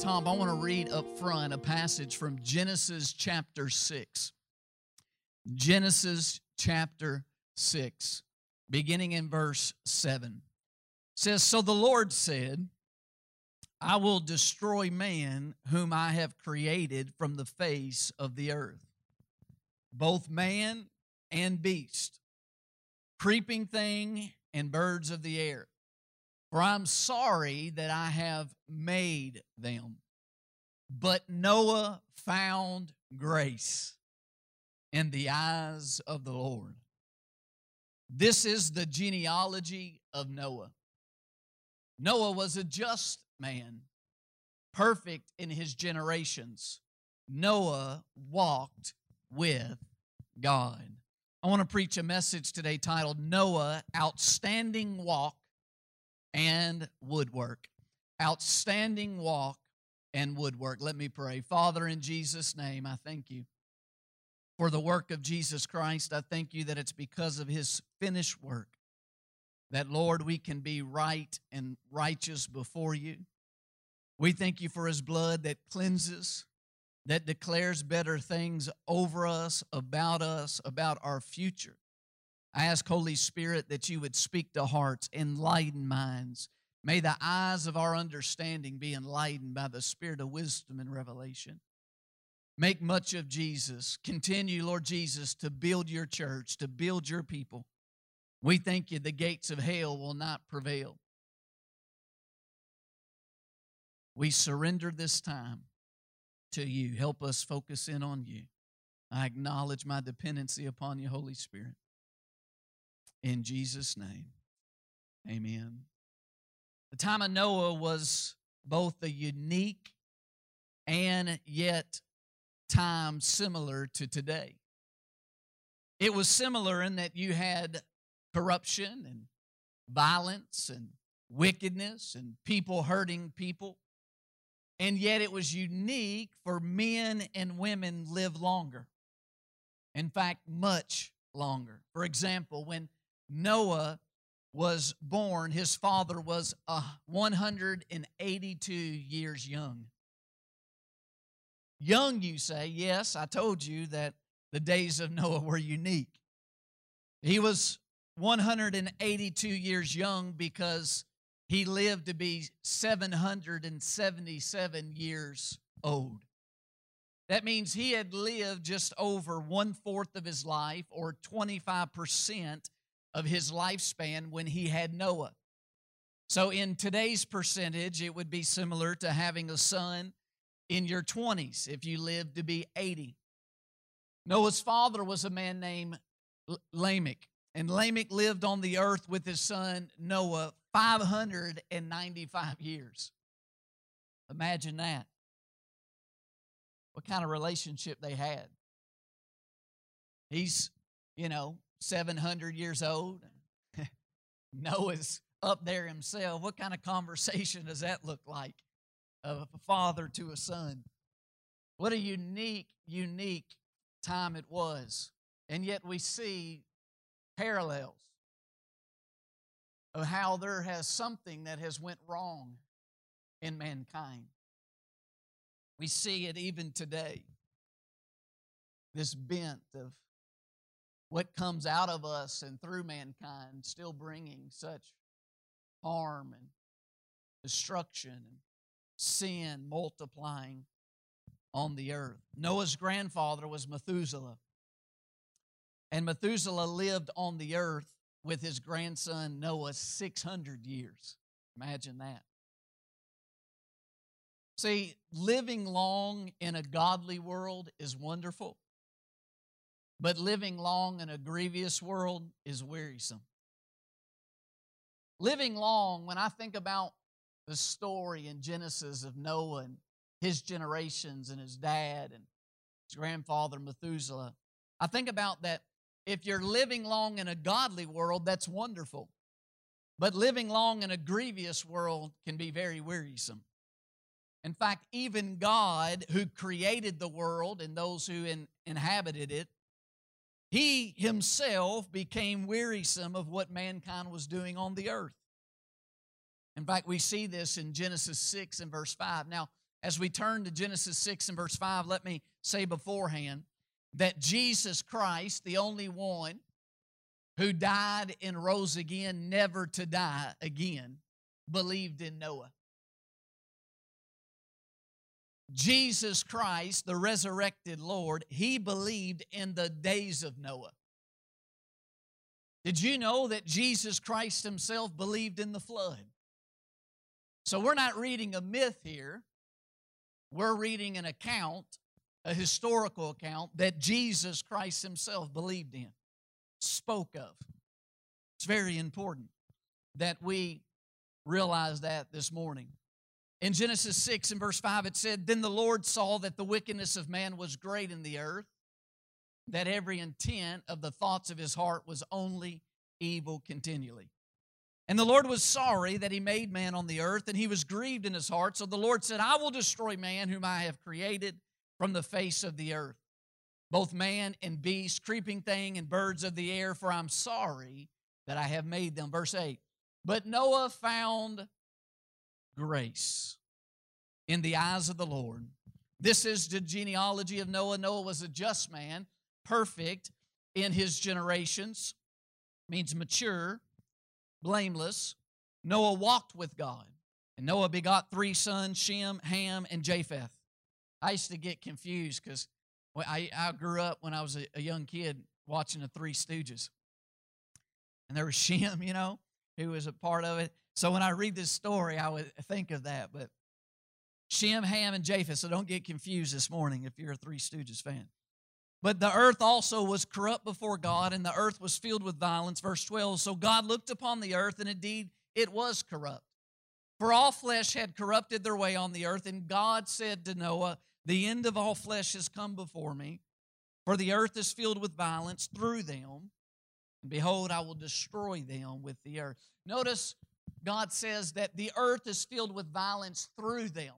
Top, I want to read up front a passage from Genesis chapter 6. Genesis chapter 6, beginning in verse 7. says, So the Lord said, I will destroy man whom I have created from the face of the earth, both man and beast, creeping thing and birds of the air. For I'm sorry that I have made them. But Noah found grace in the eyes of the Lord. This is the genealogy of Noah. Noah was a just man, perfect in his generations. Noah walked with God. I want to preach a message today titled Noah Outstanding Walk and Woodwork. Outstanding Walk and Woodwork. Let me pray. Father, in Jesus' name, I thank you for the work of Jesus Christ. I thank you that it's because of his finished work that, Lord, we can be right and righteous before you. We thank you for his blood that cleanses, that declares better things over us, about us, about our future. I ask, Holy Spirit, that you would speak to hearts, enlighten minds. May the eyes of our understanding be enlightened by the spirit of wisdom and revelation. Make much of Jesus. Continue, Lord Jesus, to build your church, to build your people. We thank you the gates of hell will not prevail. We surrender this time to you. Help us focus in on you. I acknowledge my dependency upon you, Holy Spirit. In Jesus' name, amen. The time of Noah was both a unique and yet time similar to today. It was similar in that you had corruption and violence and wickedness and people hurting people. And yet it was unique for men and women live longer. In fact, much longer. For example, when Noah was born, his father was uh, 182 years young. Young, you say. Yes, I told you that the days of Noah were unique. He was 182 years young because he lived to be 777 years old. That means he had lived just over one fourth of his life, or 25% of his lifespan, when he had Noah. So, in today's percentage, it would be similar to having a son in your 20s if you live to be 80. Noah's father was a man named Lamech, and Lamech lived on the earth with his son Noah 595 years. Imagine that. What kind of relationship they had. He's, you know, 700 years old. Noah's up there himself. What kind of conversation does that look like? of a father to a son. What a unique, unique time it was. And yet we see parallels of how there has something that has went wrong in mankind. We see it even today. This bent of what comes out of us and through mankind still bringing such harm and destruction and sin multiplying on the earth. Noah's grandfather was Methuselah. And Methuselah lived on the earth with his grandson Noah 600 years. Imagine that. See, living long in a godly world is wonderful, but living long in a grievous world is wearisome. Living long, when I think about the story in Genesis of Noah and his generations and his dad and his grandfather Methuselah. I think about that. If you're living long in a godly world, that's wonderful. But living long in a grievous world can be very wearisome. In fact, even God, who created the world and those who in, inhabited it, he himself became wearisome of what mankind was doing on the earth. In fact, we see this in Genesis 6 and verse 5. Now, as we turn to Genesis 6 and verse 5, let me say beforehand that Jesus Christ, the only one who died and rose again, never to die again, believed in Noah. Jesus Christ, the resurrected Lord, he believed in the days of Noah. Did you know that Jesus Christ himself believed in the flood? So we're not reading a myth here. We're reading an account, a historical account that Jesus Christ himself believed in, spoke of. It's very important that we realize that this morning. In Genesis 6 and verse 5, it said, Then the Lord saw that the wickedness of man was great in the earth, that every intent of the thoughts of his heart was only evil continually. And the Lord was sorry that he made man on the earth, and he was grieved in his heart. So the Lord said, I will destroy man whom I have created from the face of the earth, both man and beast, creeping thing and birds of the air, for I'm sorry that I have made them. Verse 8. But Noah found grace in the eyes of the Lord. This is the genealogy of Noah. Noah was a just man, perfect in his generations, means mature, blameless. Noah walked with God. And Noah begot three sons Shem, Ham, and Japheth. I used to get confused because I, I grew up when I was a, a young kid watching the Three Stooges. And there was Shem, you know, who was a part of it. So when I read this story, I would think of that. But Shem, Ham, and Japheth. So don't get confused this morning if you're a Three Stooges fan. But the earth also was corrupt before God, and the earth was filled with violence. Verse 12 So God looked upon the earth, and indeed it was corrupt. For all flesh had corrupted their way on the earth, and God said to Noah, The end of all flesh has come before me, for the earth is filled with violence through them. And behold, I will destroy them with the earth. Notice God says that the earth is filled with violence through them.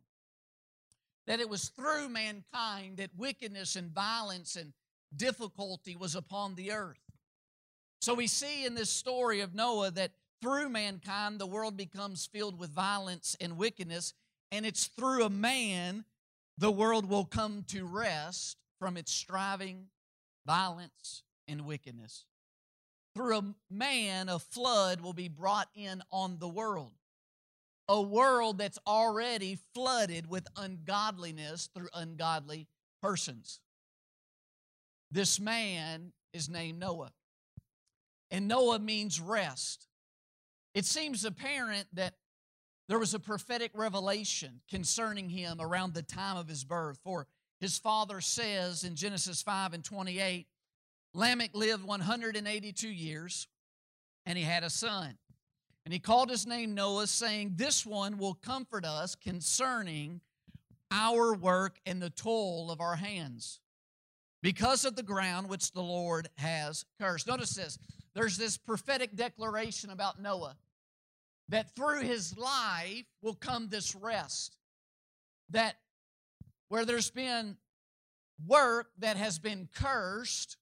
That it was through mankind that wickedness and violence and difficulty was upon the earth. So we see in this story of Noah that through mankind the world becomes filled with violence and wickedness, and it's through a man the world will come to rest from its striving, violence, and wickedness. Through a man, a flood will be brought in on the world. A world that's already flooded with ungodliness through ungodly persons. This man is named Noah. And Noah means rest. It seems apparent that there was a prophetic revelation concerning him around the time of his birth. For his father says in Genesis 5 and 28 Lamech lived 182 years, and he had a son. And he called his name Noah, saying, This one will comfort us concerning our work and the toil of our hands, because of the ground which the Lord has cursed. Notice this there's this prophetic declaration about Noah that through his life will come this rest. That where there's been work that has been cursed,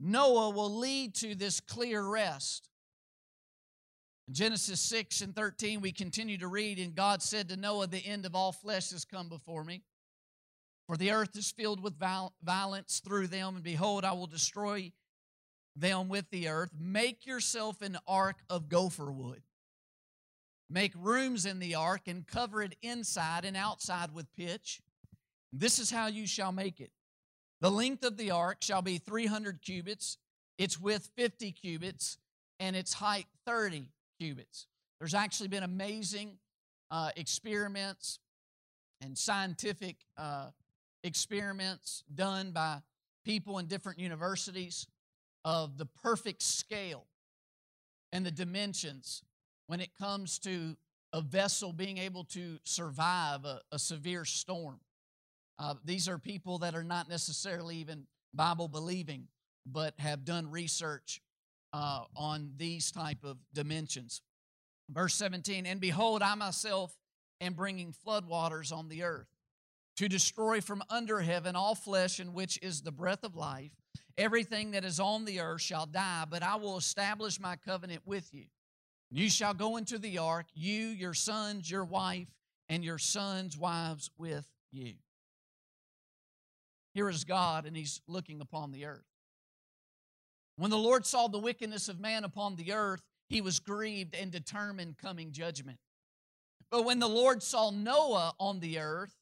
Noah will lead to this clear rest. In Genesis 6 and 13, we continue to read, and God said to Noah, The end of all flesh has come before me. For the earth is filled with violence through them, and behold, I will destroy them with the earth. Make yourself an ark of gopher wood. Make rooms in the ark and cover it inside and outside with pitch. This is how you shall make it. The length of the ark shall be 300 cubits, its width 50 cubits, and its height 30 cubits. There's actually been amazing uh, experiments and scientific uh, experiments done by people in different universities of the perfect scale and the dimensions when it comes to a vessel being able to survive a, a severe storm. Uh, these are people that are not necessarily even Bible believing, but have done research uh, on these type of dimensions. Verse 17, and behold, I myself am bringing floodwaters on the earth to destroy from under heaven all flesh in which is the breath of life. Everything that is on the earth shall die, but I will establish my covenant with you. You shall go into the ark, you, your sons, your wife, and your sons' wives with you. Here is God, and He's looking upon the earth. When the Lord saw the wickedness of man upon the earth, He was grieved and determined coming judgment. But when the Lord saw Noah on the earth,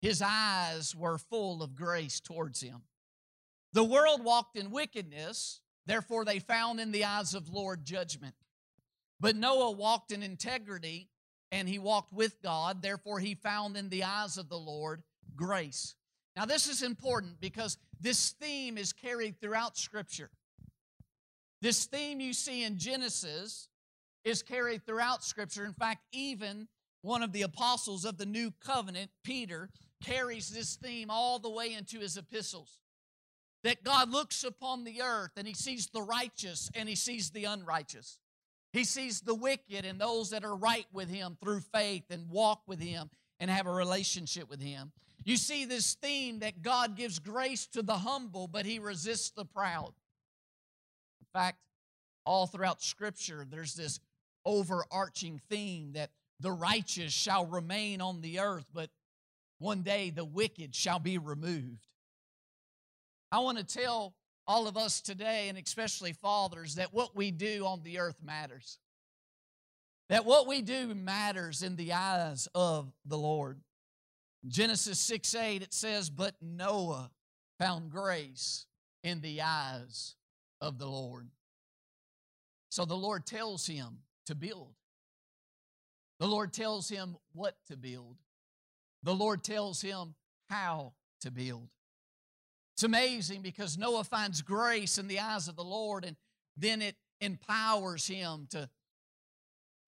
his eyes were full of grace towards him. The world walked in wickedness, therefore they found in the eyes of Lord judgment. But Noah walked in integrity and he walked with God, therefore he found in the eyes of the Lord grace. Now, this is important because this theme is carried throughout Scripture. This theme you see in Genesis is carried throughout Scripture. In fact, even one of the apostles of the new covenant, Peter, carries this theme all the way into his epistles. That God looks upon the earth and he sees the righteous and he sees the unrighteous. He sees the wicked and those that are right with him through faith and walk with him and have a relationship with him. You see this theme that God gives grace to the humble, but he resists the proud. In fact, all throughout Scripture, there's this overarching theme that the righteous shall remain on the earth, but one day the wicked shall be removed. I want to tell all of us today, and especially fathers, that what we do on the earth matters. That what we do matters in the eyes of the Lord. Genesis 6 8, it says, But Noah found grace in the eyes of the Lord. So the Lord tells him to build. The Lord tells him what to build. The Lord tells him how to build. It's amazing because Noah finds grace in the eyes of the Lord and then it empowers him to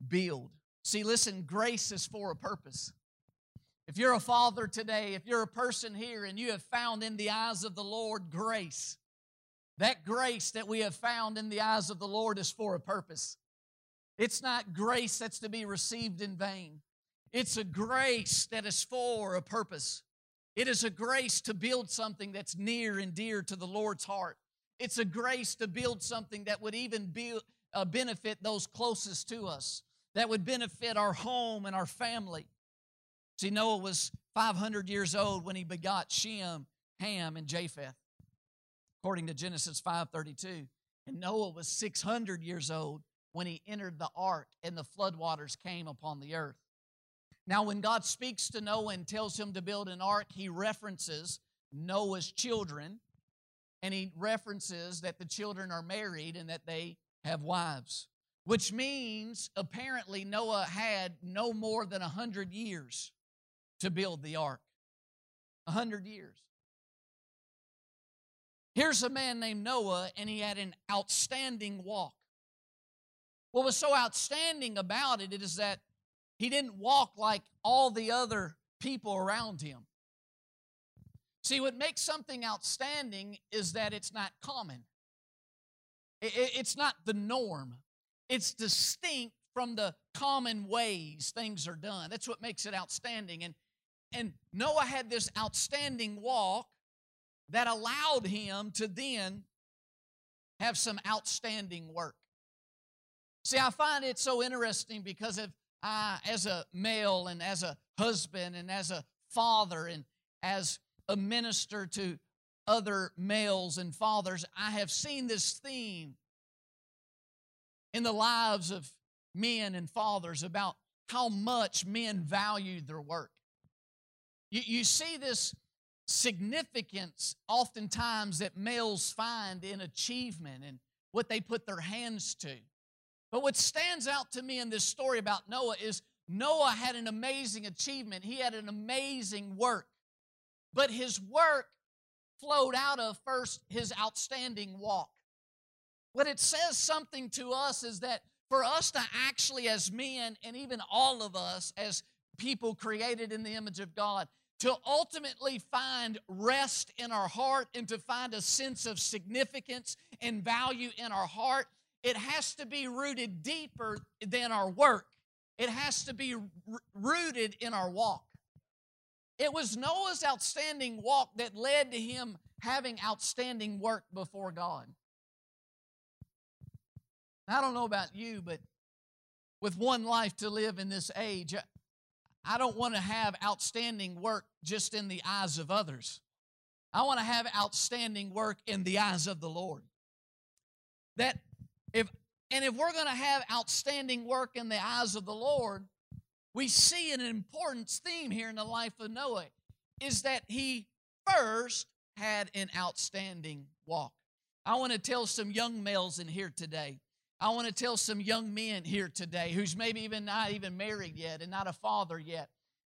build. See, listen, grace is for a purpose. If you're a father today, if you're a person here and you have found in the eyes of the Lord grace, that grace that we have found in the eyes of the Lord is for a purpose. It's not grace that's to be received in vain. It's a grace that is for a purpose. It is a grace to build something that's near and dear to the Lord's heart. It's a grace to build something that would even be, uh, benefit those closest to us, that would benefit our home and our family. See, Noah was 500 years old when he begot Shem, Ham, and Japheth, according to Genesis 5:32. And Noah was 600 years old when he entered the ark and the floodwaters came upon the earth. Now, when God speaks to Noah and tells him to build an ark, he references Noah's children and he references that the children are married and that they have wives, which means apparently Noah had no more than a hundred years to build the ark. A hundred years. Here's a man named Noah, and he had an outstanding walk. What was so outstanding about it is that he didn't walk like all the other people around him. See, what makes something outstanding is that it's not common, it's not the norm, it's distinct from the common ways things are done. That's what makes it outstanding. And, and Noah had this outstanding walk that allowed him to then have some outstanding work. See, I find it so interesting because of I, as a male and as a husband and as a father and as a minister to other males and fathers, I have seen this theme in the lives of men and fathers about how much men value their work. You, you see this significance oftentimes that males find in achievement and what they put their hands to. But what stands out to me in this story about Noah is Noah had an amazing achievement. He had an amazing work. But his work flowed out of first his outstanding walk. What it says something to us is that for us to actually, as men, and even all of us as people created in the image of God, to ultimately find rest in our heart and to find a sense of significance and value in our heart, it has to be rooted deeper than our work. It has to be rooted in our walk. It was Noah's outstanding walk that led to him having outstanding work before God. I don't know about you, but with one life to live in this age, I don't want to have outstanding work just in the eyes of others. I want to have outstanding work in the eyes of the Lord. That if and if we're going to have outstanding work in the eyes of the Lord, we see an important theme here in the life of Noah is that he first had an outstanding walk. I want to tell some young males in here today. I want to tell some young men here today who's maybe even not even married yet and not a father yet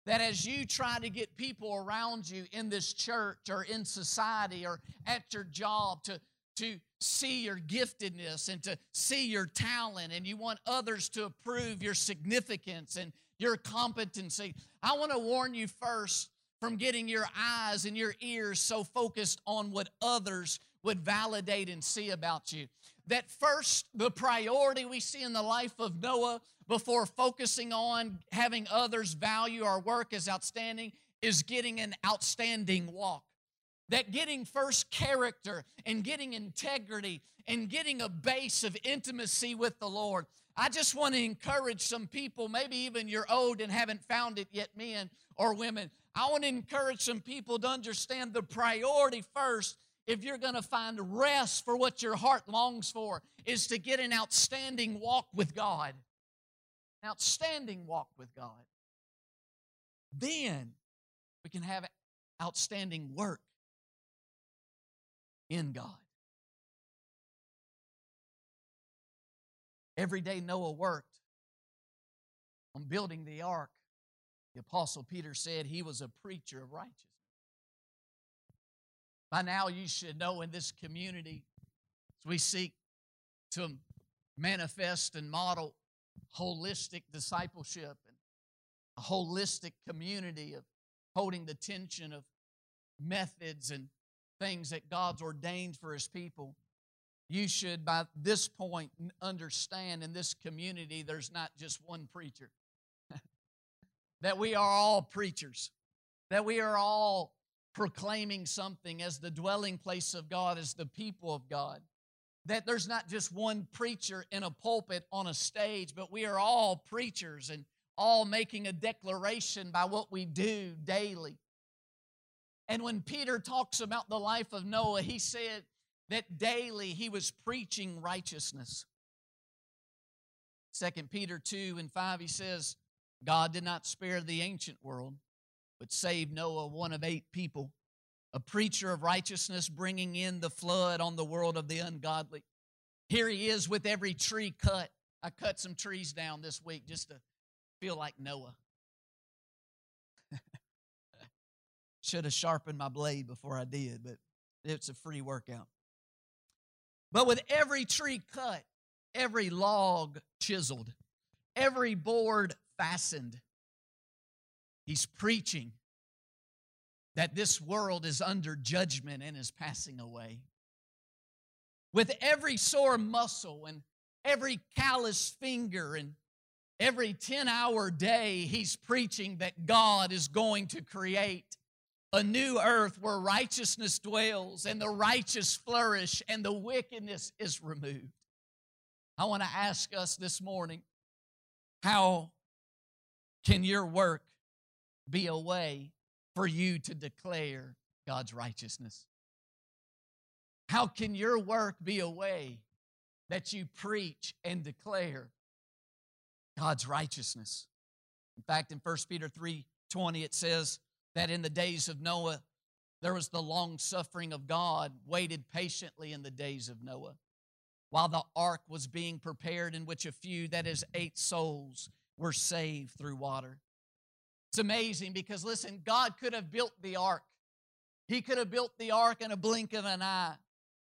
that as you try to get people around you in this church or in society or at your job to, to see your giftedness and to see your talent and you want others to approve your significance and your competency, I want to warn you first from getting your eyes and your ears so focused on what others would validate and see about you. That first, the priority we see in the life of Noah before focusing on having others value our work as outstanding is getting an outstanding walk. That getting first character and getting integrity and getting a base of intimacy with the Lord. I just want to encourage some people, maybe even you're old and haven't found it yet, men or women. I want to encourage some people to understand the priority first if you're going to find rest for what your heart longs for is to get an outstanding walk with God. An outstanding walk with God. Then we can have outstanding work in God. Every day Noah worked on building the ark. The Apostle Peter said he was a preacher of righteousness. By now, you should know in this community, as we seek to manifest and model holistic discipleship and a holistic community of holding the tension of methods and things that God's ordained for His people, you should, by this point, understand in this community there's not just one preacher, that we are all preachers, that we are all proclaiming something as the dwelling place of God, as the people of God. That there's not just one preacher in a pulpit on a stage, but we are all preachers and all making a declaration by what we do daily. And when Peter talks about the life of Noah, he said that daily he was preaching righteousness. 2 Peter 2 and 5, he says, God did not spare the ancient world, but saved Noah, one of eight people, a preacher of righteousness, bringing in the flood on the world of the ungodly. Here he is with every tree cut. I cut some trees down this week just to feel like Noah. Should have sharpened my blade before I did, but it's a free workout. But with every tree cut, every log chiseled, every board fastened, he's preaching that this world is under judgment and is passing away. With every sore muscle and every callous finger and every 10 hour day, he's preaching that God is going to create a new earth where righteousness dwells and the righteous flourish and the wickedness is removed. I want to ask us this morning how can your work be a way for you to declare God's righteousness? How can your work be a way that you preach and declare God's righteousness? In fact, in 1 Peter 3 20, it says, that in the days of Noah, there was the long suffering of God waited patiently in the days of Noah while the ark was being prepared, in which a few, that is, eight souls, were saved through water. It's amazing because, listen, God could have built the ark. He could have built the ark in a blink of an eye,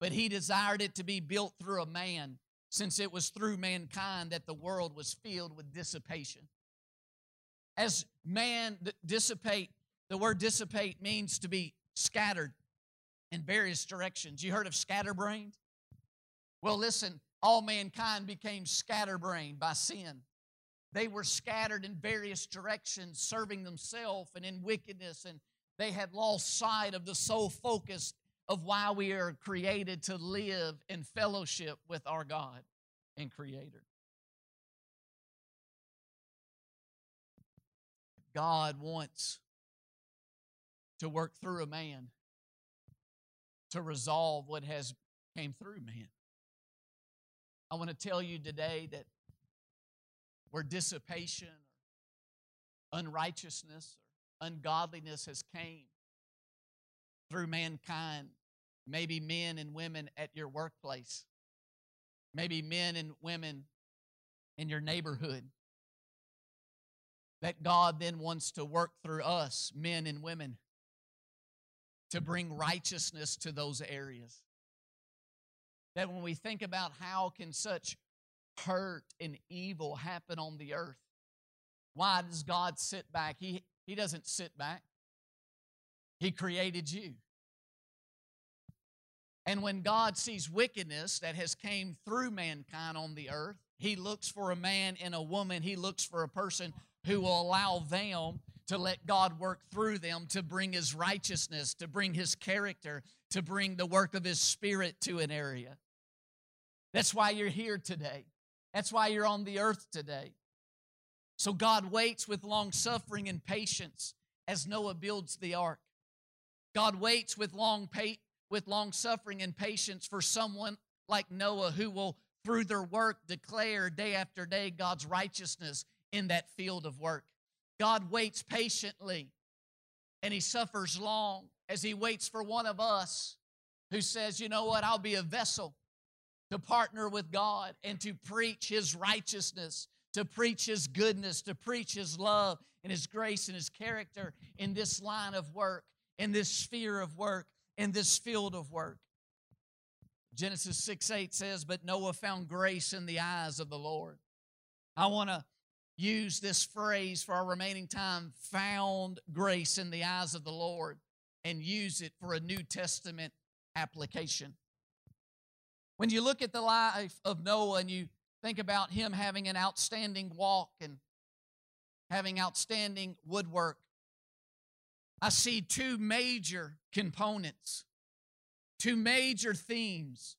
but He desired it to be built through a man, since it was through mankind that the world was filled with dissipation. As man dissipate The word dissipate means to be scattered in various directions. You heard of scatterbrained? Well, listen, all mankind became scatterbrained by sin. They were scattered in various directions, serving themselves and in wickedness, and they had lost sight of the sole focus of why we are created to live in fellowship with our God and Creator. God wants to work through a man to resolve what has came through man. I want to tell you today that where dissipation, unrighteousness, or ungodliness has came through mankind, maybe men and women at your workplace, maybe men and women in your neighborhood, that God then wants to work through us, men and women, to bring righteousness to those areas. That when we think about how can such hurt and evil happen on the earth, why does God sit back? He, he doesn't sit back. He created you. And when God sees wickedness that has came through mankind on the earth, he looks for a man and a woman, he looks for a person who will allow them to let God work through them to bring His righteousness, to bring His character, to bring the work of His Spirit to an area. That's why you're here today. That's why you're on the earth today. So God waits with long suffering and patience as Noah builds the ark. God waits with long pa- with long suffering and patience for someone like Noah who will through their work declare day after day God's righteousness in that field of work. God waits patiently and He suffers long as He waits for one of us who says, You know what? I'll be a vessel to partner with God and to preach His righteousness, to preach His goodness, to preach His love and His grace and His character in this line of work, in this sphere of work, in this field of work. Genesis 6 8 says, But Noah found grace in the eyes of the Lord. I want to use this phrase for our remaining time found grace in the eyes of the Lord and use it for a New Testament application. When you look at the life of Noah and you think about him having an outstanding walk and having outstanding woodwork, I see two major components, two major themes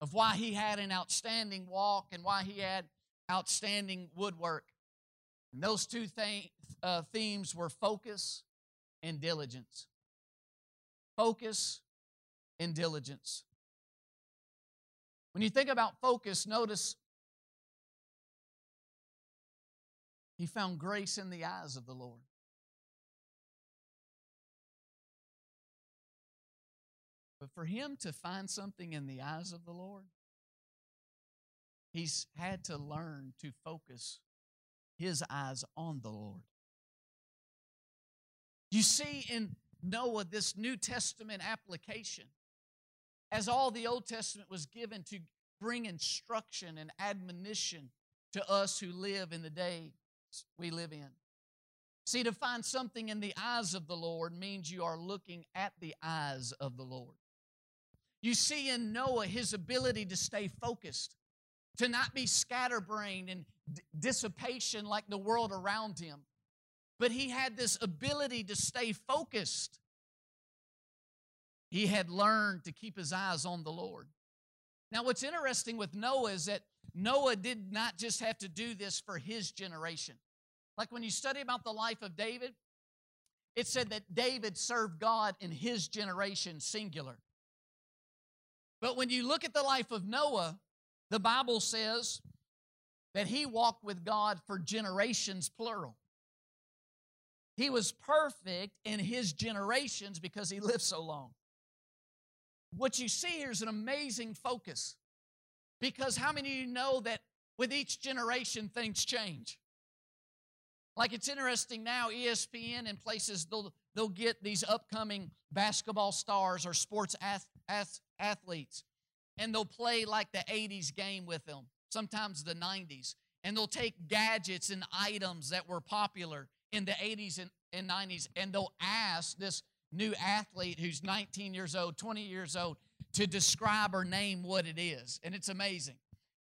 of why he had an outstanding walk and why he had outstanding woodwork. And those two th- uh, themes were focus and diligence. Focus and diligence. When you think about focus, notice he found grace in the eyes of the Lord. But for him to find something in the eyes of the Lord, he's had to learn to focus his eyes on the Lord. You see in Noah this New Testament application as all the Old Testament was given to bring instruction and admonition to us who live in the days we live in. See, to find something in the eyes of the Lord means you are looking at the eyes of the Lord. You see in Noah his ability to stay focused, to not be scatterbrained and dissipation like the world around him. But he had this ability to stay focused. He had learned to keep his eyes on the Lord. Now, what's interesting with Noah is that Noah did not just have to do this for his generation. Like when you study about the life of David, it said that David served God in his generation, singular. But when you look at the life of Noah, the Bible says that he walked with God for generations, plural. He was perfect in his generations because he lived so long. What you see here is an amazing focus because how many of you know that with each generation things change? Like it's interesting now, ESPN and places they'll they'll get these upcoming basketball stars or sports ath- ath- athletes, and they'll play like the 80s game with them, sometimes the 90s. And they'll take gadgets and items that were popular in the 80s and and 90s, and they'll ask this new athlete who's 19 years old, 20 years old, to describe or name what it is. And it's amazing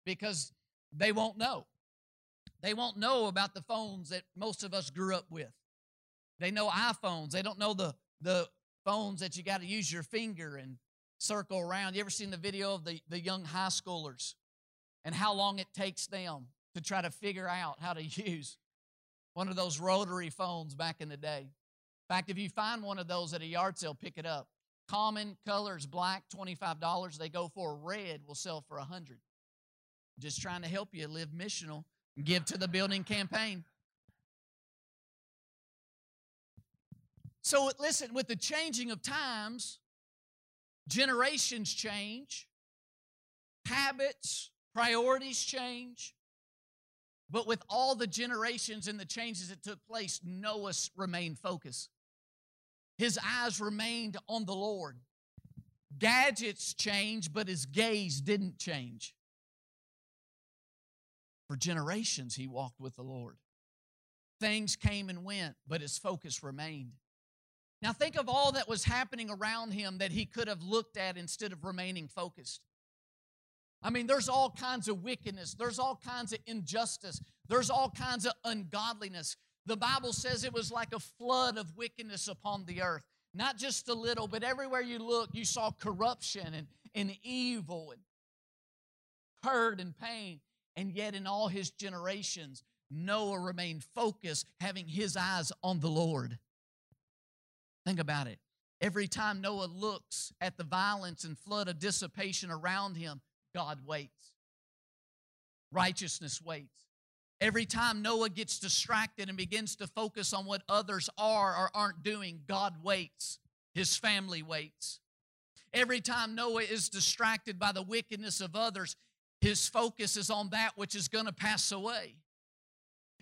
because they won't know. They won't know about the phones that most of us grew up with. They know iPhones. They don't know the, the phones that you got to use your finger and circle around. You ever seen the video of the, the young high schoolers and how long it takes them to try to figure out how to use one of those rotary phones back in the day? In fact, if you find one of those at a yard sale, pick it up. Common colors, black, $25. They go for red, will sell for 100 Just trying to help you live missional give to the building campaign. So, listen, with the changing of times, generations change, habits, priorities change. But with all the generations and the changes that took place, Noah remained focused. His eyes remained on the Lord. Gadgets changed, but his gaze didn't change. For generations, he walked with the Lord. Things came and went, but his focus remained. Now, think of all that was happening around him that he could have looked at instead of remaining focused. I mean, there's all kinds of wickedness, there's all kinds of injustice, there's all kinds of ungodliness. The Bible says it was like a flood of wickedness upon the earth. Not just a little, but everywhere you look, you saw corruption and, and evil and hurt and pain. And yet, in all his generations, Noah remained focused, having his eyes on the Lord. Think about it. Every time Noah looks at the violence and flood of dissipation around him, God waits. Righteousness waits. Every time Noah gets distracted and begins to focus on what others are or aren't doing, God waits. His family waits. Every time Noah is distracted by the wickedness of others, his focus is on that which is going to pass away.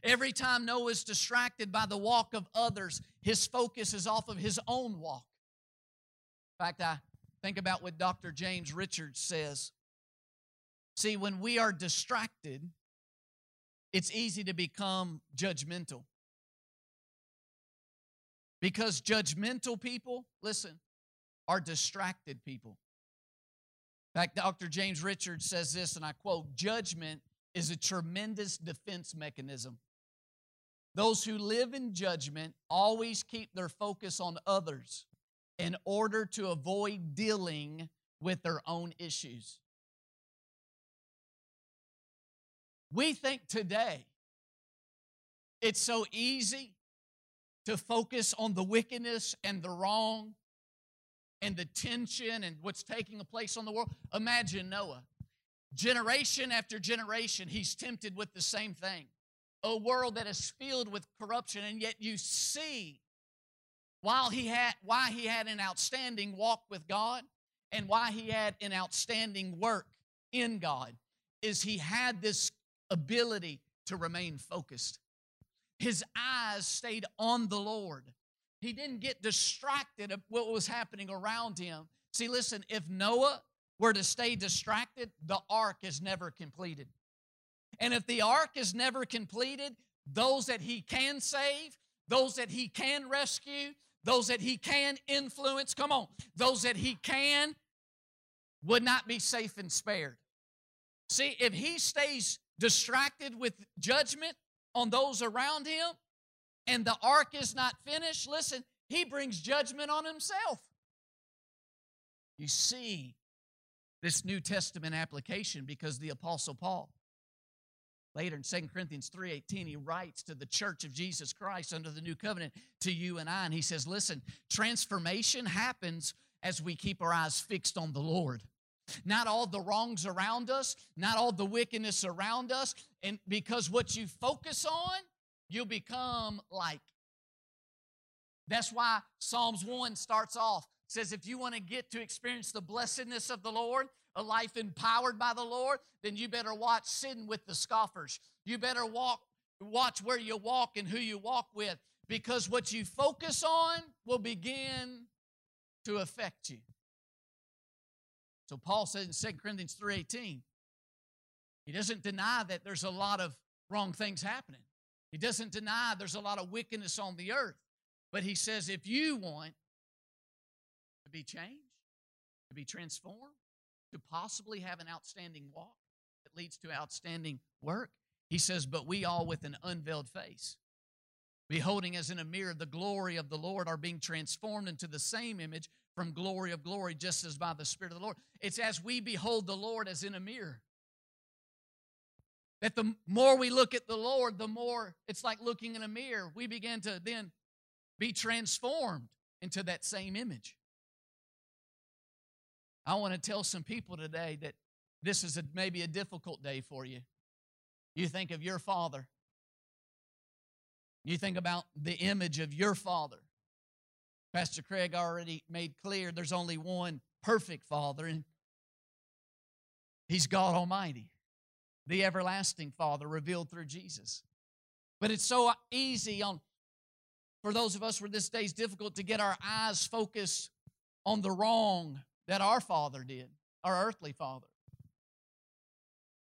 Every time Noah is distracted by the walk of others, his focus is off of his own walk. In fact, I think about what Dr. James Richards says. See, when we are distracted, it's easy to become judgmental. Because judgmental people, listen, are distracted people. In fact, Dr. James Richards says this, and I quote Judgment is a tremendous defense mechanism. Those who live in judgment always keep their focus on others in order to avoid dealing with their own issues. We think today it's so easy to focus on the wickedness and the wrong and the tension and what's taking place on the world. Imagine Noah. Generation after generation, he's tempted with the same thing a world that is filled with corruption, and yet you see while he had why he had an outstanding walk with God and why he had an outstanding work in God is he had this ability to remain focused. His eyes stayed on the Lord. He didn't get distracted of what was happening around him. See, listen, if Noah were to stay distracted, the ark is never completed. And if the ark is never completed, those that he can save, those that he can rescue, those that he can influence, come on, those that he can would not be safe and spared. See, if he stays distracted with judgment on those around him and the ark is not finished, listen, he brings judgment on himself. You see this New Testament application because the Apostle Paul Later in 2 Corinthians 3:18, he writes to the church of Jesus Christ under the new covenant to you and I, and he says, Listen, transformation happens as we keep our eyes fixed on the Lord. Not all the wrongs around us, not all the wickedness around us, and because what you focus on, you'll become like. That's why Psalms 1 starts off says if you want to get to experience the blessedness of the Lord, a life empowered by the Lord, then you better watch sitting with the scoffers. You better walk, watch where you walk and who you walk with, because what you focus on will begin to affect you. So Paul says in 2 Corinthians 3:18, he doesn't deny that there's a lot of wrong things happening. He doesn't deny there's a lot of wickedness on the earth. But he says, if you want to be changed, to be transformed, to possibly have an outstanding walk that leads to outstanding work, he says, but we all with an unveiled face, beholding as in a mirror the glory of the Lord, are being transformed into the same image from glory of glory, just as by the Spirit of the Lord. It's as we behold the Lord as in a mirror. That the more we look at the Lord, the more it's like looking in a mirror. We begin to then be transformed into that same image. I want to tell some people today that this is a, maybe a difficult day for you. You think of your father. You think about the image of your father. Pastor Craig already made clear there's only one perfect father, and he's God Almighty, the everlasting Father revealed through Jesus. But it's so easy on for those of us where this day is difficult to get our eyes focused on the wrong that our father did, our earthly father.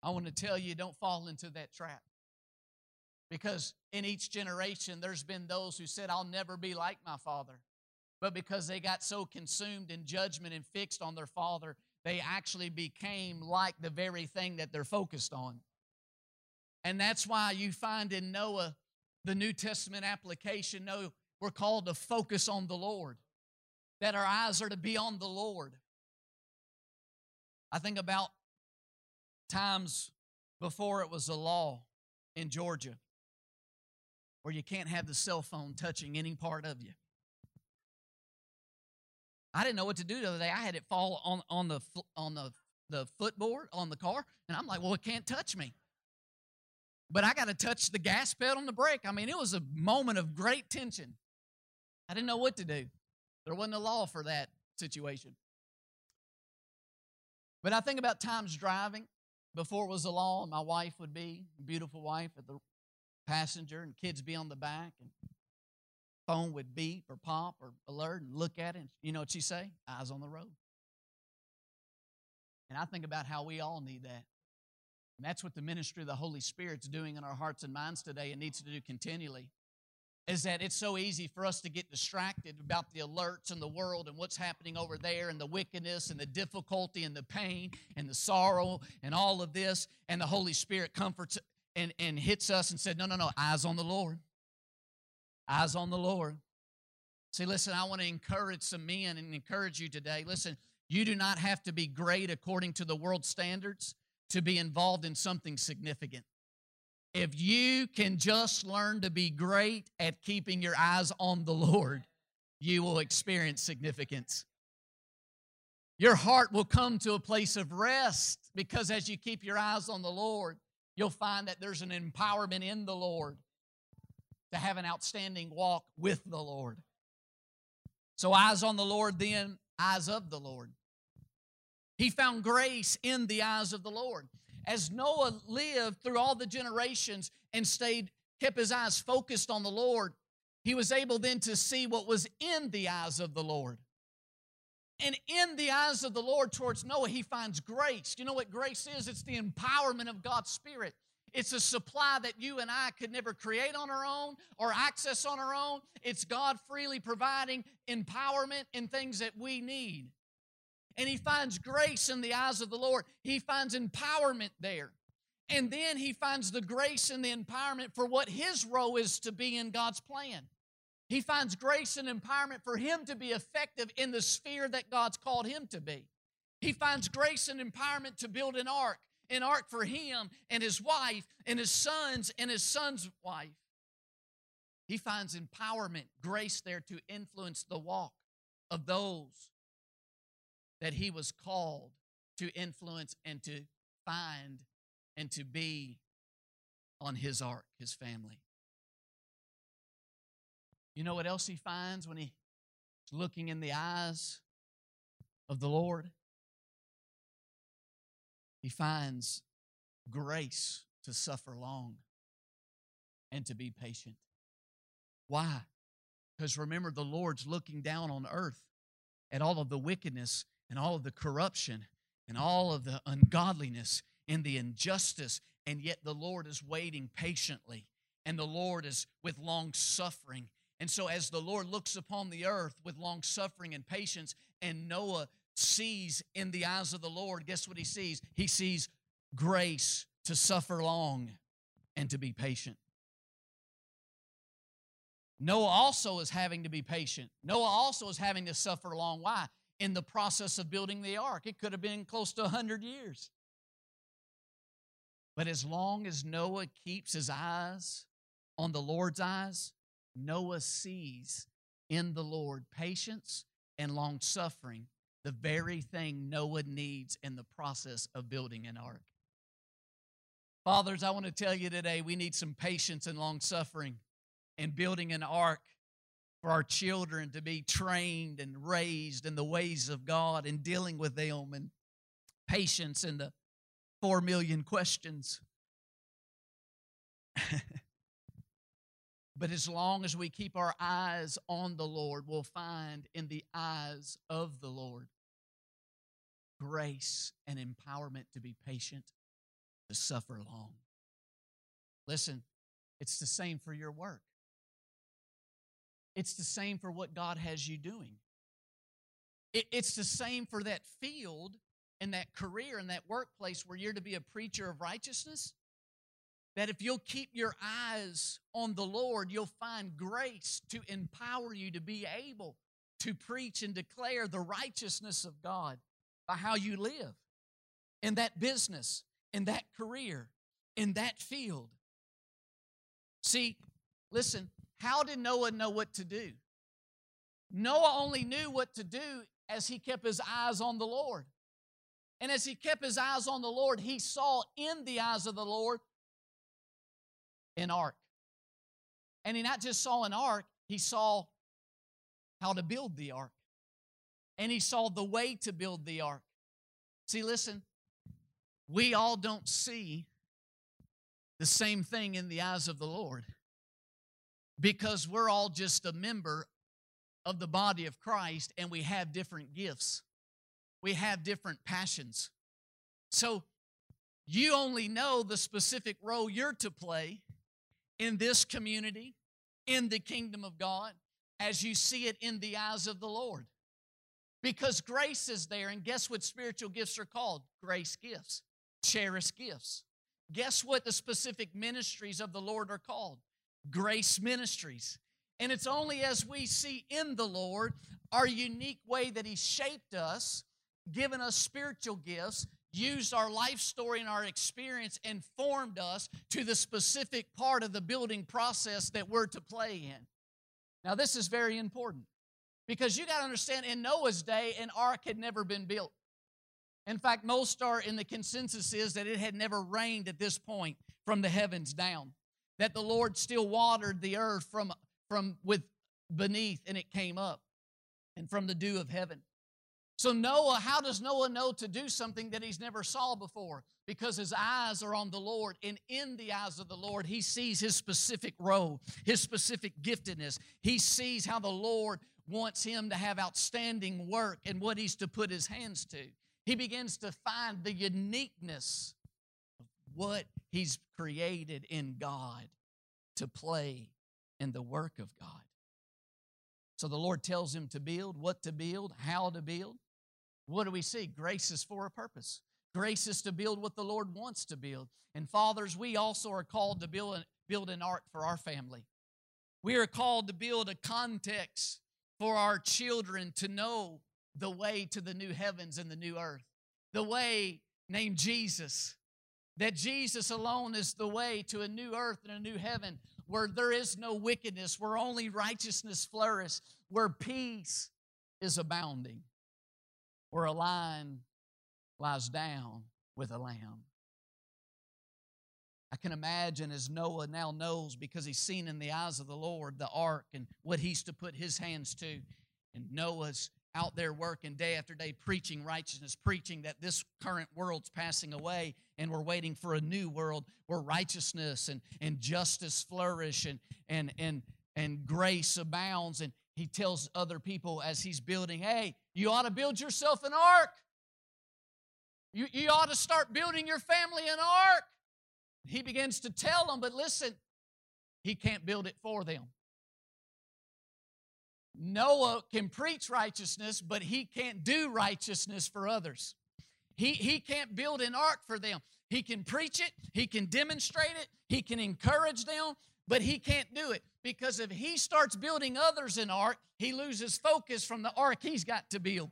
I want to tell you don't fall into that trap. Because in each generation, there's been those who said, I'll never be like my father. But because they got so consumed in judgment and fixed on their father, they actually became like the very thing that they're focused on. And that's why you find in Noah the New Testament application, no, we're called to focus on the Lord, that our eyes are to be on the Lord. I think about times before it was a law in Georgia where you can't have the cell phone touching any part of you. I didn't know what to do the other day. I had it fall on, on the on the the footboard on the car, and I'm like, well, it can't touch me but I got to touch the gas pedal and the brake. I mean, it was a moment of great tension. I didn't know what to do. There wasn't a law for that situation. But I think about times driving before it was a law, and my wife would be, beautiful wife, at the passenger, and kids be on the back, and phone would beep or pop or alert and look at it. And you know what she say? Eyes on the road. And I think about how we all need that. And that's what the ministry of the Holy Spirit's doing in our hearts and minds today and needs to do continually. Is that it's so easy for us to get distracted about the alerts in the world and what's happening over there and the wickedness and the difficulty and the pain and the sorrow and all of this. And the Holy Spirit comforts and, and hits us and said, No, no, no, eyes on the Lord. Eyes on the Lord. See, listen, I want to encourage some men and encourage you today. Listen, you do not have to be great according to the world standards to be involved in something significant. If you can just learn to be great at keeping your eyes on the Lord, you will experience significance. Your heart will come to a place of rest because as you keep your eyes on the Lord, you'll find that there's an empowerment in the Lord to have an outstanding walk with the Lord. So, eyes on the Lord, then eyes of the Lord. He found grace in the eyes of the Lord. As Noah lived through all the generations and stayed, kept his eyes focused on the Lord, he was able then to see what was in the eyes of the Lord. And in the eyes of the Lord towards Noah, he finds grace. You know what grace is? It's the empowerment of God's Spirit. It's a supply that you and I could never create on our own or access on our own. It's God freely providing empowerment in things that we need and he finds grace in the eyes of the Lord. He finds empowerment there. And then he finds the grace and the empowerment for what his role is to be in God's plan. He finds grace and empowerment for him to be effective in the sphere that God's called him to be. He finds grace and empowerment to build an ark, an ark for him and his wife and his sons and his son's wife. He finds empowerment, grace there to influence the walk of those that he was called to influence and to find and to be on his ark, his family. You know what else he finds when he's looking in the eyes of the Lord? He finds grace to suffer long and to be patient. Why? Because remember, the Lord's looking down on earth at all of the wickedness and all of the corruption and all of the ungodliness and the injustice. And yet the Lord is waiting patiently. And the Lord is with long suffering. And so, as the Lord looks upon the earth with long suffering and patience, and Noah sees in the eyes of the Lord, guess what he sees? He sees grace to suffer long and to be patient. Noah also is having to be patient. Noah also is having to suffer long. Why? In the process of building the ark. It could have been close to 100 years. But as long as Noah keeps his eyes on the Lord's eyes, Noah sees in the Lord patience and long suffering, the very thing Noah needs in the process of building an ark. Fathers, I want to tell you today we need some patience and long suffering in building an ark for our children to be trained and raised in the ways of God and dealing with them and patience in the four million questions. but as long as we keep our eyes on the Lord, we'll find in the eyes of the Lord grace and empowerment to be patient, to suffer long. Listen, it's the same for your work. It's the same for what God has you doing. it's the same for that field and that career and that workplace where you're to be a preacher of righteousness. That if you'll keep your eyes on the Lord, you'll find grace to empower you to be able to preach and declare the righteousness of God by how you live in that business, in that career, in that field. See, listen, how did Noah know what to do? Noah only knew what to do as he kept his eyes on the Lord. And as he kept his eyes on the Lord, he saw in the eyes of the Lord an ark. And he not just saw an ark, he saw how to build the ark. And he saw the way to build the ark. See, listen, we all don't see the same thing in the eyes of the Lord because we're all just a member of the body of Christ and we have different gifts. We have different passions. So you only know the specific role you're to play in this community, in the kingdom of God, as you see it in the eyes of the Lord. Because grace is there, and guess what spiritual gifts are called? Grace gifts, cherished gifts. Guess what the specific ministries of the Lord are called? grace ministries. And it's only as we see in the Lord our unique way that He shaped us, given us spiritual gifts, used our life story and our experience, and formed us to the specific part of the building process that we're to play in. Now, this is very important because you got to understand in Noah's day, an ark had never been built. In fact, most are in the consensus is that it had never rained at this point from the heavens down that the Lord still watered the earth from, from with beneath and it came up and from the dew of heaven. So Noah, how does Noah know to do something that he's never saw before? Because his eyes are on the Lord, and in the eyes of the Lord, he sees his specific role, his specific giftedness. He sees how the Lord wants him to have outstanding work and what he's to put his hands to. He begins to find the uniqueness of what he's created in God to play in the work of God. So the Lord tells him to build, what to build, how to build. What do we see? Grace is for a purpose. Grace is to build what the Lord wants to build. And fathers, we also are called to build, build an ark for our family. We are called to build a context for our children to know the way to the new heavens and the new earth, the way named Jesus, that Jesus alone is the way to a new earth and a new heaven where there is no wickedness, where only righteousness flourishes, where peace is abounding, where a lion lies down with a lamb. I can imagine as Noah now knows because he's seen in the eyes of the Lord the ark and what he's to put his hands to. And Noah's out there working day after day, preaching righteousness, preaching that this current world's passing away and we're waiting for a new world where righteousness and, and justice flourish and, and, and, and grace abounds. And he tells other people as he's building, hey, you ought to build yourself an ark. You, you ought to start building your family an ark. He begins to tell them, but listen, he can't build it for them. Noah can preach righteousness, but he can't do righteousness for others. He, he can't build an ark for them. He can preach it, he can demonstrate it, he can encourage them, but he can't do it because if he starts building others an ark, he loses focus from the ark he's got to build.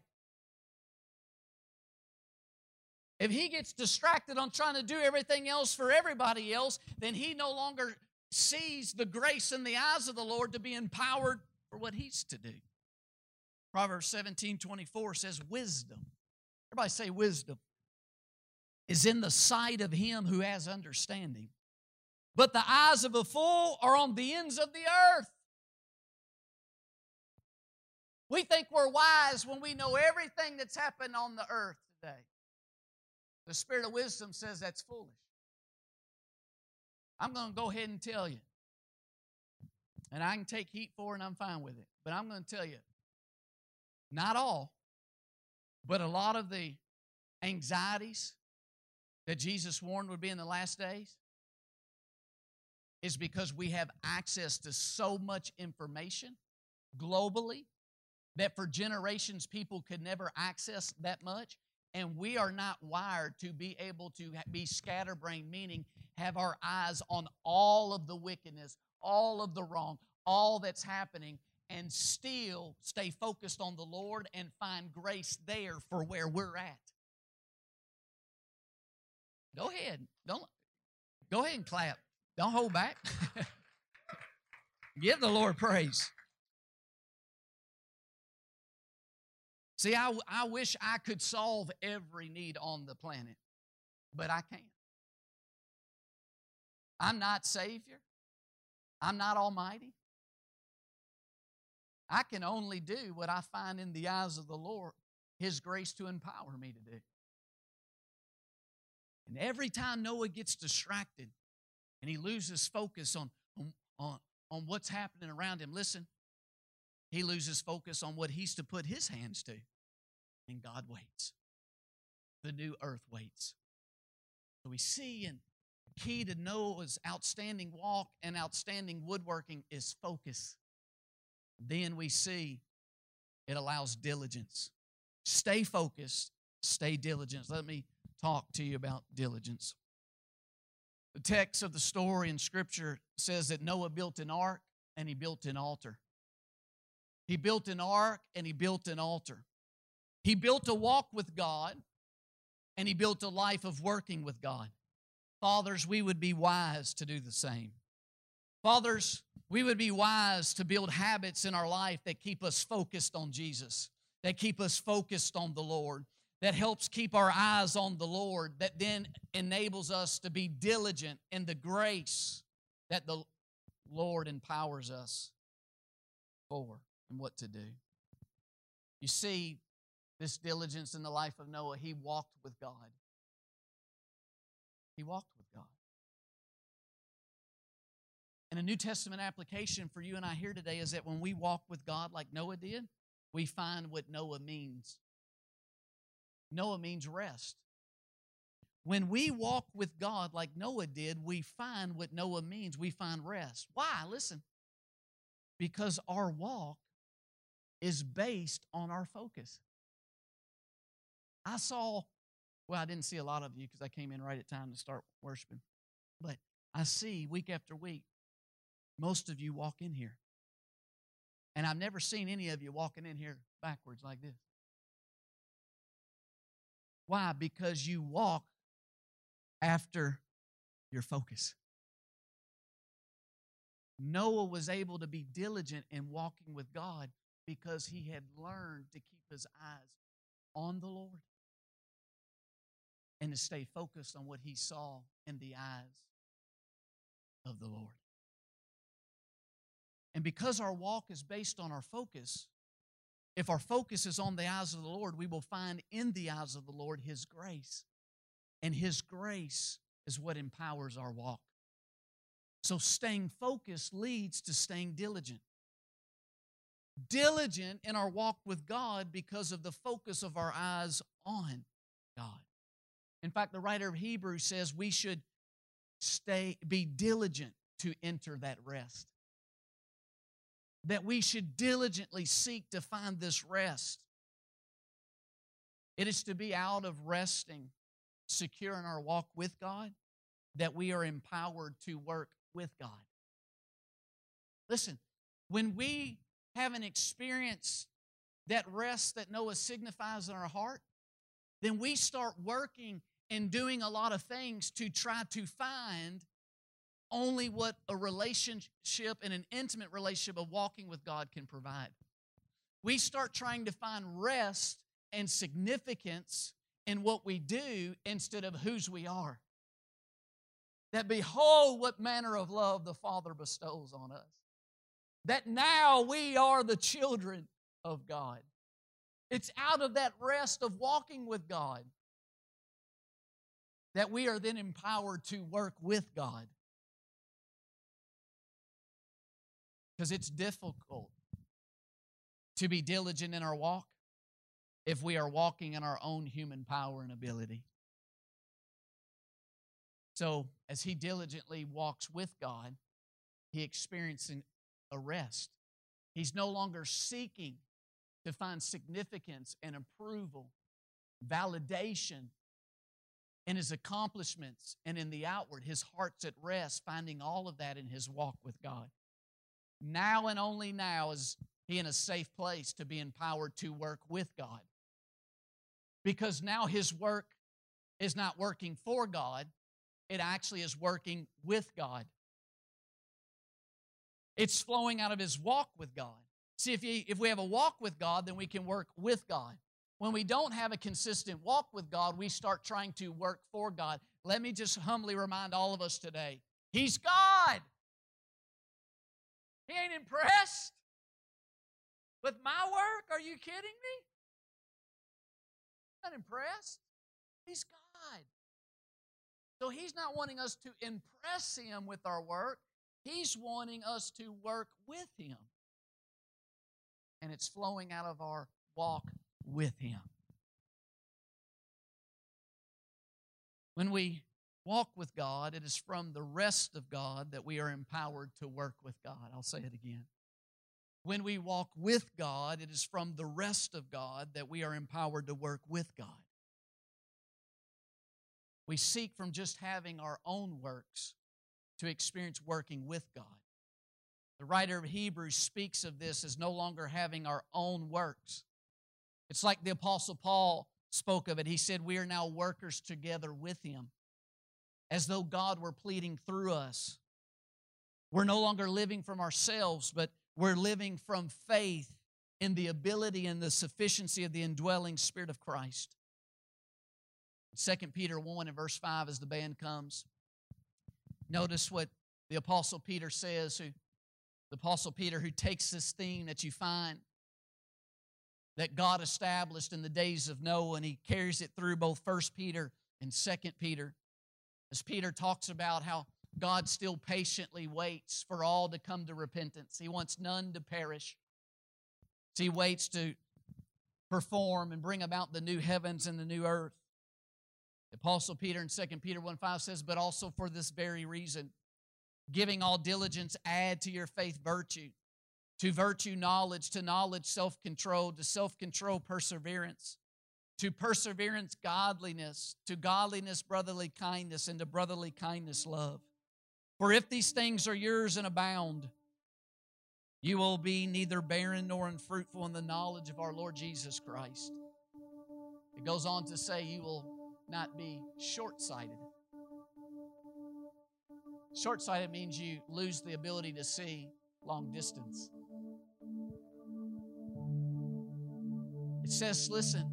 If he gets distracted on trying to do everything else for everybody else, then he no longer sees the grace in the eyes of the Lord to be empowered for what he's to do. Proverbs 17 24 says, Wisdom. Everybody say, Wisdom is in the sight of him who has understanding. But the eyes of a fool are on the ends of the earth. We think we're wise when we know everything that's happened on the earth today. The spirit of wisdom says that's foolish. I'm going to go ahead and tell you. And I can take heat for it and I'm fine with it. But I'm going to tell you not all, but a lot of the anxieties that Jesus warned would be in the last days is because we have access to so much information globally that for generations people could never access that much. And we are not wired to be able to be scatterbrained, meaning have our eyes on all of the wickedness, all of the wrong, all that's happening, and still stay focused on the Lord and find grace there for where we're at. Go ahead. Don't go ahead and clap. Don't hold back. Give the Lord praise. See, I, I wish I could solve every need on the planet, but I can't. I'm not Savior. I'm not Almighty. I can only do what I find in the eyes of the Lord, His grace to empower me to do. And every time Noah gets distracted and he loses focus on, on, on, what's happening around him, listen, he loses focus on what he's to put his hands to. And God waits. The new earth waits. So we see the key to Noah's outstanding walk and outstanding woodworking is focus. Then we see it allows diligence. Stay focused, stay diligent. Let me talk to you about diligence. The text of the story in Scripture says that Noah built an ark and he built an altar. He built an ark and he built an altar. He built a walk with God and he built a life of working with God. Fathers, we would be wise to do the same. Fathers, we would be wise to build habits in our life that keep us focused on Jesus, that keep us focused on the Lord, that helps keep our eyes on the Lord, that then enables us to be diligent in the grace that the Lord empowers us for and what to do. You see, this diligence in the life of Noah, he walked with God. He walked with God. And a New Testament application for you and I here today is that when we walk with God like Noah did, we find what Noah means Noah means rest. When we walk with God like Noah did, we find what Noah means. We find rest. Why? Listen. Because our walk is based on our focus. I saw, well, I didn't see a lot of you because I came in right at time to start worshiping, but I see week after week, most of you walk in here. And I've never seen any of you walking in here backwards like this. Why? Because you walk after your focus. Noah was able to be diligent in walking with God because he had learned to keep his eyes on the Lord and to stay focused on what he saw in the eyes of the Lord. And because our walk is based on our focus, if our focus is on the eyes of the Lord, we will find in the eyes of the Lord His grace. And His grace is what empowers our walk. So staying focused leads to staying diligent. Diligent in our walk with God because of the focus of our eyes on God. In fact, the writer of Hebrews says we should stay be diligent to enter that rest. That we should diligently seek to find this rest. It is to be out of resting, secure in our walk with God, that we are empowered to work with God. Listen, when we have an experience that rest that Noah signifies in our heart, then we start working and doing a lot of things to try to find only what a relationship and an intimate relationship of walking with God can provide. We start trying to find rest and significance in what we do instead of whose we are. That behold, what manner of love the Father bestows on us. That now we are the children of God. It's out of that rest of walking with God that we are then empowered to work with God. Because it's difficult to be diligent in our walk if we are walking in our own human power and ability. So, as he diligently walks with God, he experiences a rest. He's no longer seeking to find significance and approval, validation in his accomplishments and in the outward. His heart's at rest, finding all of that in his walk with God. Now and only now is he in a safe place to be empowered to work with God. Because now his work is not working for God, it actually is working with God. It's flowing out of his walk with God. See, if, you, if we have a walk with God, then we can work with God. When we don't have a consistent walk with God, we start trying to work for God. Let me just humbly remind all of us today He's God. He ain't impressed with my work. Are you kidding me? Not impressed. He's God. So He's not wanting us to impress Him with our work, He's wanting us to work with Him. And it's flowing out of our walk with Him. When we walk with God, it is from the rest of God that we are empowered to work with God. I'll say it again. When we walk with God, it is from the rest of God that we are empowered to work with God. We seek from just having our own works to experience working with God. The writer of Hebrews speaks of this as no longer having our own works, it's like the Apostle Paul spoke of it. He said, We are now workers together with him, as though God were pleading through us. We're no longer living from ourselves, but we're living from faith in the ability and the sufficiency of the indwelling Spirit of Christ. 2 Peter 1 and verse 5 as the band comes. Notice what the Apostle Peter says, who the Apostle Peter who takes this theme that you find that God established in the days of Noah, and he carries it through both First Peter and Second Peter. As Peter talks about how God still patiently waits for all to come to repentance. He wants none to perish. He waits to perform and bring about the new heavens and the new earth. The Apostle Peter in 2 Peter 1 5 says, But also for this very reason, giving all diligence, add to your faith virtue, to virtue knowledge, to knowledge self control, to self control perseverance, to perseverance godliness, to godliness brotherly kindness, and to brotherly kindness love. For if these things are yours and abound, you will be neither barren nor unfruitful in the knowledge of our Lord Jesus Christ. It goes on to say, You will not be short sighted. Short sighted means you lose the ability to see long distance. It says, listen,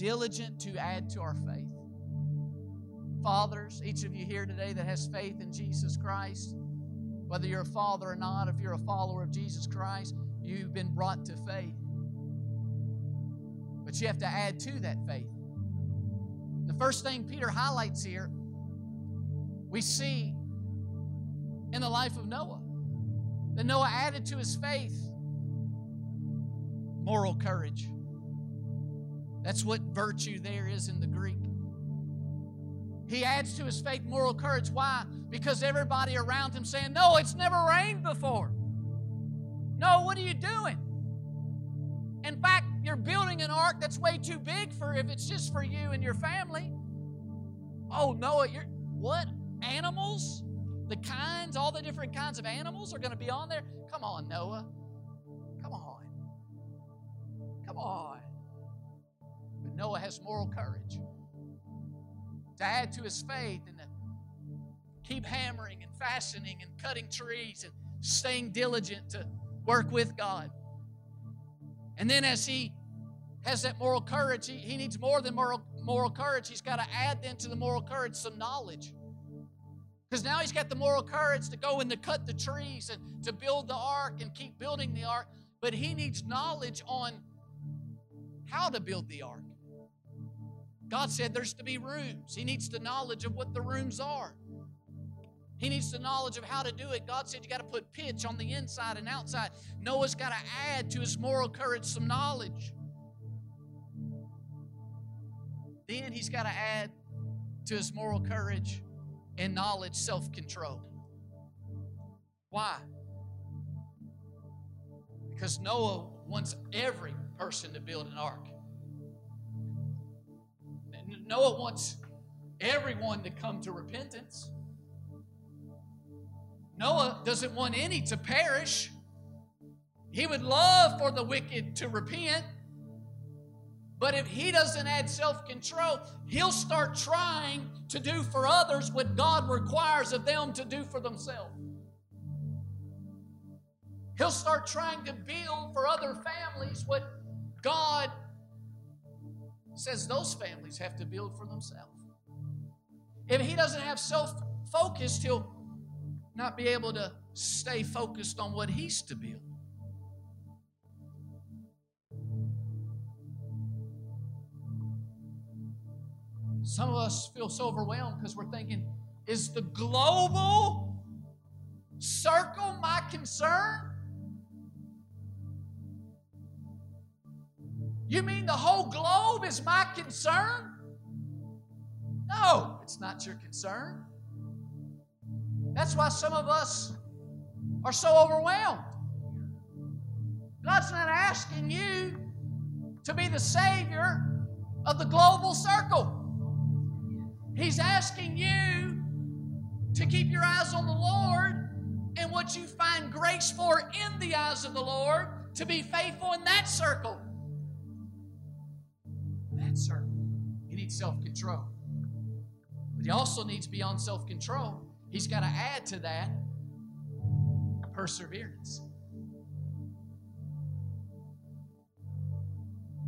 diligent to add to our faith. Fathers, each of you here today that has faith in Jesus Christ, whether you're a father or not, if you're a follower of Jesus Christ, you've been brought to faith. But you have to add to that faith. The first thing Peter highlights here, we see in the life of Noah that Noah added to his faith moral courage. That's what virtue there is in the Greek. He adds to his faith moral courage. Why? Because everybody around him saying, No, it's never rained before. No, what are you doing? In fact, you're building an ark that's way too big for if it's just for you and your family. Oh, Noah, you're what? Animals? The kinds, all the different kinds of animals are going to be on there? Come on, Noah. Come on. Come on. Noah has moral courage to add to his faith and to keep hammering and fashioning and cutting trees and staying diligent to work with God. And then as he has that moral courage, he, he needs more than moral, moral courage. He's got to add then to the moral courage some knowledge. Because now he's got the moral courage to go and to cut the trees and to build the ark and keep building the ark. But he needs knowledge on how to build the ark. God said there's to be rooms. He needs the knowledge of what the rooms are. He needs the knowledge of how to do it. God said you got to put pitch on the inside and outside. Noah's got to add to his moral courage some knowledge. Then he's got to add to his moral courage and knowledge self control. Why? Because Noah wants every person to build an ark. Noah wants everyone to come to repentance. Noah doesn't want any to perish. He would love for the wicked to repent. But if he doesn't add self control, he'll start trying to do for others what God requires of them to do for themselves. He'll start trying to build for other families what God says those families have to build for themselves. If he doesn't have self focused, he'll not be able to stay focused on what he's to build. Some of us feel so overwhelmed because we're thinking, is the global circle my concern? You mean the whole globe is my concern? No, it's not your concern. That's why some of us are so overwhelmed. God's not asking you to be the Savior of the global circle. He's asking you to keep your eyes on the Lord and what you find grace for in the eyes of the Lord to be faithful in that circle. Needs self control. But he also needs beyond self control He's got to add to that perseverance.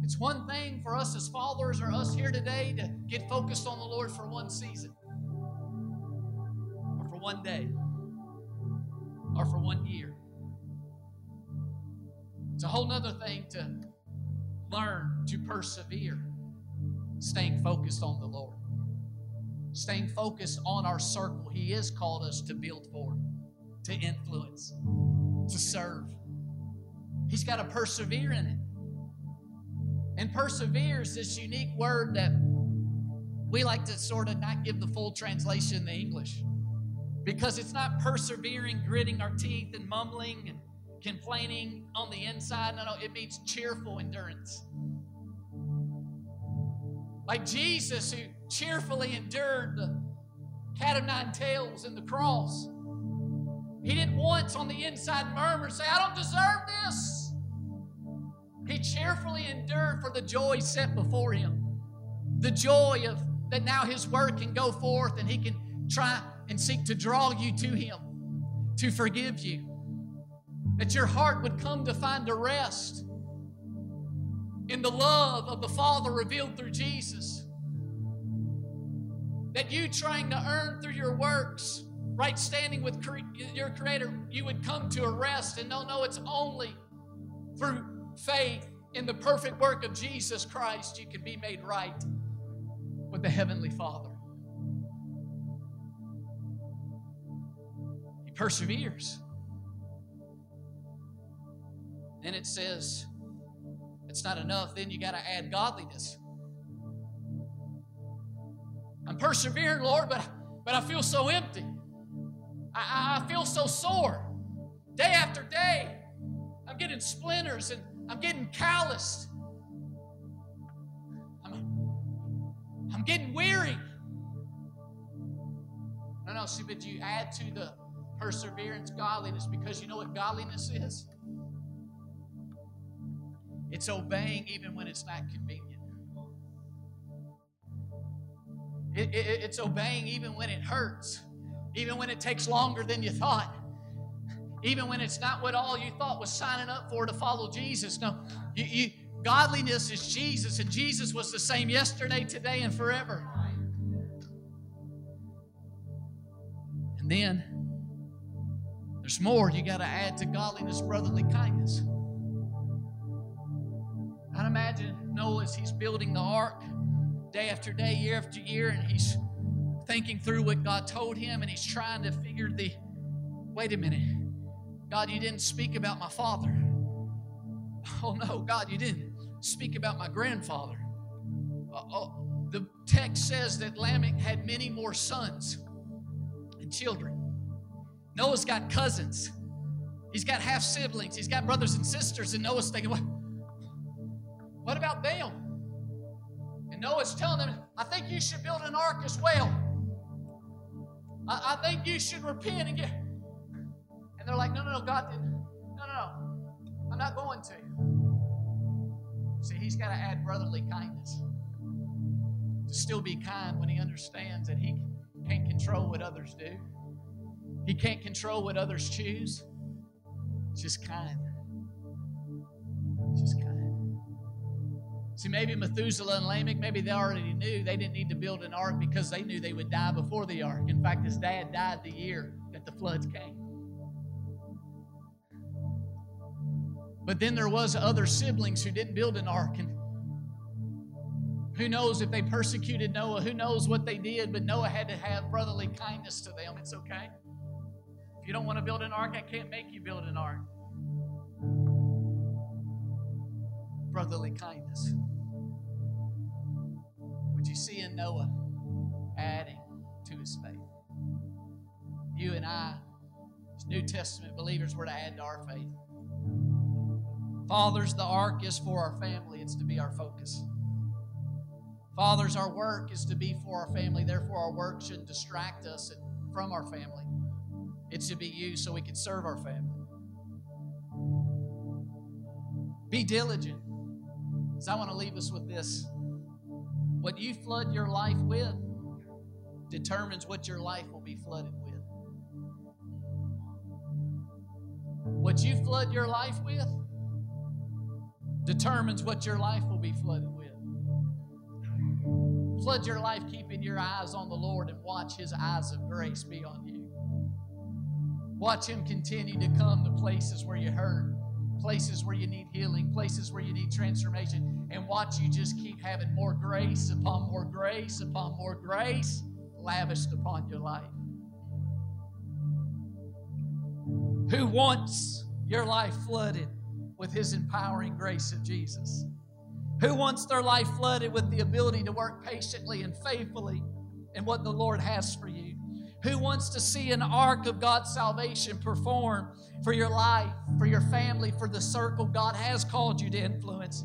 It's one thing for us as followers or us here today to get focused on the Lord for one season, or for one day, or for one year. It's a whole other thing to learn to persevere, staying focused on the Lord staying focused on our circle He has called us to build for, to influence, to serve. He's got to persevere in it. And persevere is this unique word that we like to sort of not give the full translation in the English because it's not persevering, gritting our teeth, and mumbling and complaining on the inside. No, no, it means cheerful endurance. Like Jesus, who cheerfully endured the cat of nine tails and the cross. He didn't once on the inside murmur say, I don't deserve this. He cheerfully endured for the joy set before him. The joy of that now his word can go forth and he can try and seek to draw you to him, to forgive you. That your heart would come to find a rest in the love of the Father revealed through Jesus. That you trying to earn through your works, right standing with your Creator, you would come to a rest and no, no, it's only through faith in the perfect work of Jesus Christ you can be made right with the Heavenly Father. He perseveres. And it says, it's not enough, then you got to add godliness. I'm persevering, Lord, but, but I feel so empty. I, I feel so sore day after day. I'm getting splinters and I'm getting calloused. I'm, I'm getting weary. No, no, see, but you add to the perseverance godliness because you know what godliness is? It's obeying even when it's not convenient. It, it, it's obeying even when it hurts, even when it takes longer than you thought, even when it's not what all you thought was signing up for to follow Jesus. No, you, you, godliness is Jesus, and Jesus was the same yesterday, today, and forever. And then there's more you got to add to godliness, brotherly kindness. I'd imagine Noah as he's building the ark day after day, year after year, and he's thinking through what God told him and he's trying to figure the wait a minute, God, you didn't speak about my father. Oh no, God, you didn't speak about my grandfather. Uh, oh, the text says that Lamech had many more sons and children. Noah's got cousins. He's got half siblings. He's got brothers and sisters. And Noah's thinking, what? What about them? And Noah's telling them, I think you should build an ark as well. I, I think you should repent and get. And they're like, no, no, no, God didn't. No, no, no. I'm not going to. See, he's got to add brotherly kindness. To still be kind when he understands that he can't control what others do. He can't control what others choose. Just kind. Just kind. See, maybe Methuselah and Lamech, maybe they already knew they didn't need to build an ark because they knew they would die before the ark. In fact, his dad died the year that the floods came. But then there was other siblings who didn't build an ark and who knows if they persecuted Noah, who knows what they did, but Noah had to have brotherly kindness to them. It's okay. If you don't want to build an ark, I can't make you build an ark. Brotherly kindness. Noah adding to his faith? You and I, as New Testament believers, were to add to our faith. Fathers, the ark is for our family, it's to be our focus. Fathers, our work is to be for our family, therefore, our work shouldn't distract us from our family. It's to be used so we can serve our family. Be diligent. Because I want to leave us with this. What you flood your life with determines what your life will be flooded with. What you flood your life with determines what your life will be flooded with. Flood your life keeping your eyes on the Lord and watch His eyes of grace be on you. Watch Him continue to come to places where you hurt, places where you need healing, places where you need transformation, and watch you just keep having more grace upon more grace upon more grace lavished upon your life. Who wants your life flooded with His empowering grace of Jesus? Who wants their life flooded with the ability to work patiently and faithfully in what the Lord has for you? Who wants to see an ark of God's salvation perform for your life, for your family, for the circle God has called you to influence?